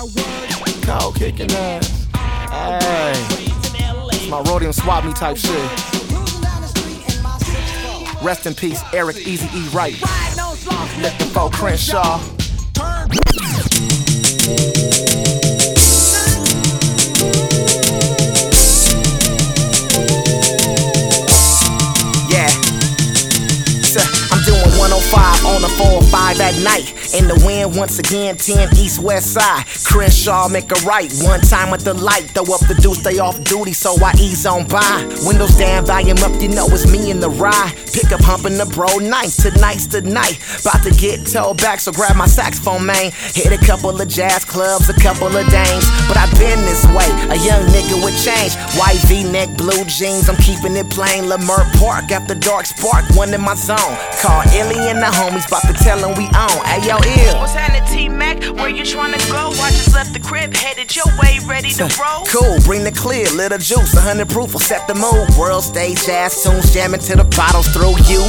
Cold kicking ass. Hey. It's my rhodium swap me type shit. Rest in peace, Eric Eazy E. Wright. Looking for Crenshaw. Yeah. On the 4 5 at night. In the wind, once again, 10 east west side. Crenshaw make a right, one time with the light. Throw up the deuce, stay off duty, so I ease on by. Windows down, volume up, you know it's me in the ride. Pick up humping the bro, night tonight's the night. About to get towed back, so grab my saxophone, man. Hit a couple of jazz clubs, a couple of dames. But I've been this way, a young nigga with change. White v neck, blue jeans, I'm keeping it plain. Leimert Park, after dark spark, one in my zone. Call Illy and the homies, about to tell them we own. Ayo, ill. What's happening, T Mac? Where you trying to go? I just left the crib, headed your way, ready to roll. Cool, bring the clear, little juice, 100 proof will set the mood. World stage jazz soon jamming to the bottles through you.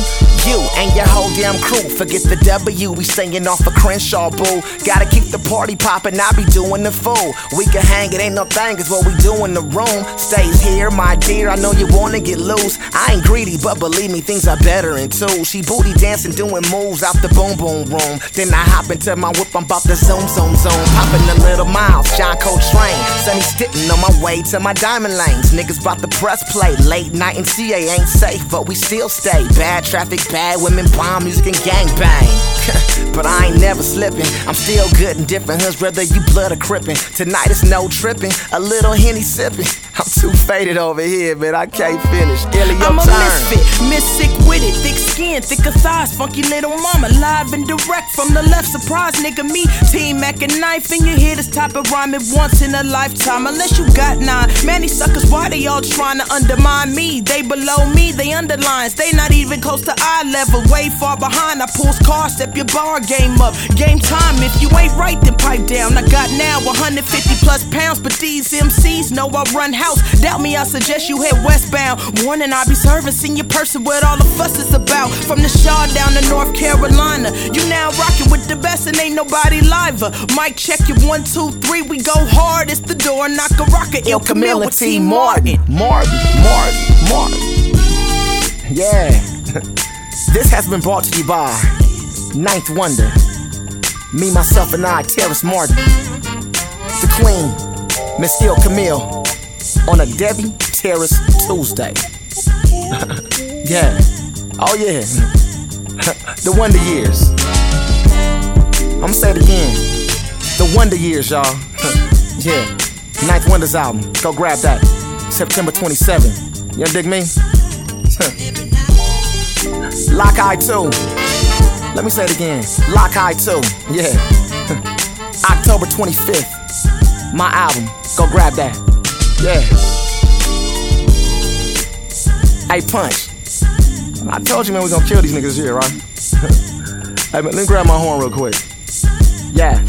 You and your whole damn crew. Forget the W, we singing off a Crenshaw boo. Gotta keep the party poppin', I be doing the fool. We can hang, it ain't no thing, it's what we do in the room. Stays here, my dear, I know you wanna get loose. I ain't greedy, but believe me, things are better in two. She booty dancing, doing moves out the boom boom room. Then I hop into my whip, I'm about to zoom, zoom, zoom. Popping a little miles, John Coltrane. Sonny Stittin' on my way to my diamond lanes. Niggas about to press play. Late night in CA ain't safe, but we still stay. Bad traffic, bad women, bomb music, and gang bang. but I ain't never slipping. I'm still good in different hoods, whether you blood or crippin'. Tonight it's no tripping, a little henny sipping. I'm too faded over here, man. I can't finish. Illy, your I'm a turn. misfit, miss sick with it, thick skin, thicker thighs, funky little mama, live and direct from the left. Surprise, nigga, me, Team Mac and knife, and you hear this type of rhyming once in a lifetime, unless you got nine. Man, these suckers, why they all trying to undermine me? They below me, they underlines, they not even close to eye level, way far behind. I pulls cars, step your bar game up, game time. If you ain't right, then pipe down. I got now 150 plus pounds, but these MCs know I run house. Doubt me, I suggest you head westbound. Warning, I be servicing your person what all the fuss is about. From the Shaw down to North Carolina, you now rocking with the best and ain't nobody liver. Mic check you one, two, three, we go hard. It's the door, knock a rocker, Ill with T Martin. Martin, Martin, Martin. Yeah. this has been brought to you by Ninth Wonder. Me, myself, and I, Terrace Martin. The Queen, Miss Ill Camille. On a Debbie Terrace Tuesday. yeah. Oh, yeah. the Wonder Years. I'm gonna say it again. The Wonder Years, y'all. yeah. Ninth Wonders album. Go grab that. September 27th. You dig me? Lock Eye 2. Let me say it again. Lock Eye 2. Yeah. October 25th. My album. Go grab that. Yeah. Hey, Punch. I told you, man, we gonna kill these niggas here, right? hey, man, let me grab my horn real quick. Yeah.